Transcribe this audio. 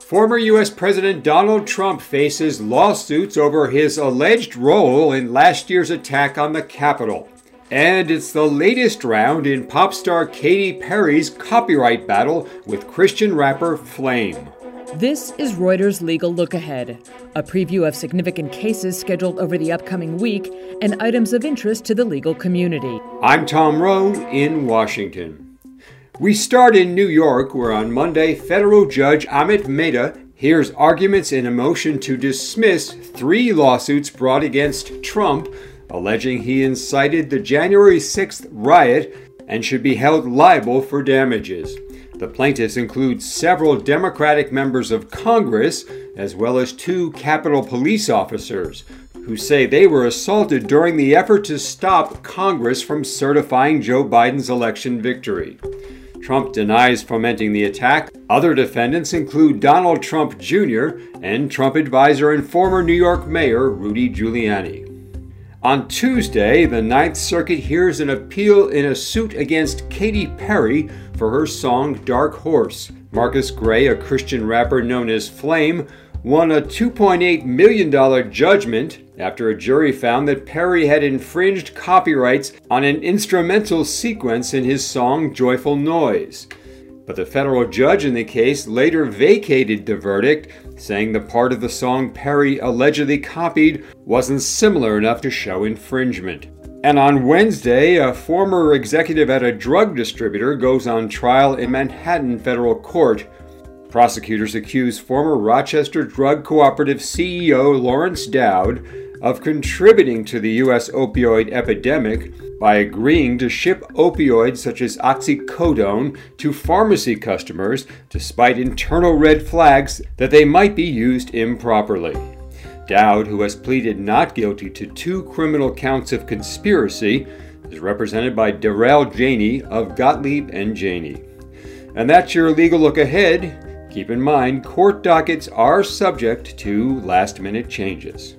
Former U.S. President Donald Trump faces lawsuits over his alleged role in last year's attack on the Capitol. And it's the latest round in pop star Katy Perry's copyright battle with Christian rapper Flame. This is Reuters' Legal Look Ahead, a preview of significant cases scheduled over the upcoming week and items of interest to the legal community. I'm Tom Rowe in Washington. We start in New York, where on Monday, federal judge Amit Mehta hears arguments in a motion to dismiss three lawsuits brought against Trump, alleging he incited the January 6th riot and should be held liable for damages. The plaintiffs include several Democratic members of Congress, as well as two Capitol Police officers, who say they were assaulted during the effort to stop Congress from certifying Joe Biden's election victory. Trump denies fomenting the attack. Other defendants include Donald Trump Jr. and Trump advisor and former New York Mayor Rudy Giuliani. On Tuesday, the Ninth Circuit hears an appeal in a suit against Katy Perry for her song Dark Horse. Marcus Gray, a Christian rapper known as Flame, won a $2.8 million judgment after a jury found that Perry had infringed copyrights on an instrumental sequence in his song Joyful Noise. But the federal judge in the case later vacated the verdict, saying the part of the song Perry allegedly copied wasn't similar enough to show infringement. And on Wednesday, a former executive at a drug distributor goes on trial in Manhattan federal court. Prosecutors accuse former Rochester Drug Cooperative CEO Laurence Doud of contributing to the U.S. opioid epidemic by agreeing to ship opioids such as oxycodone to pharmacy customers despite internal red flags that they might be used improperly. Dowd, who has pleaded not guilty to two criminal counts of conspiracy, is represented by Darrell Janey of Gottlieb and Janey. And that's your legal look ahead. Keep in mind, court dockets are subject to last minute changes.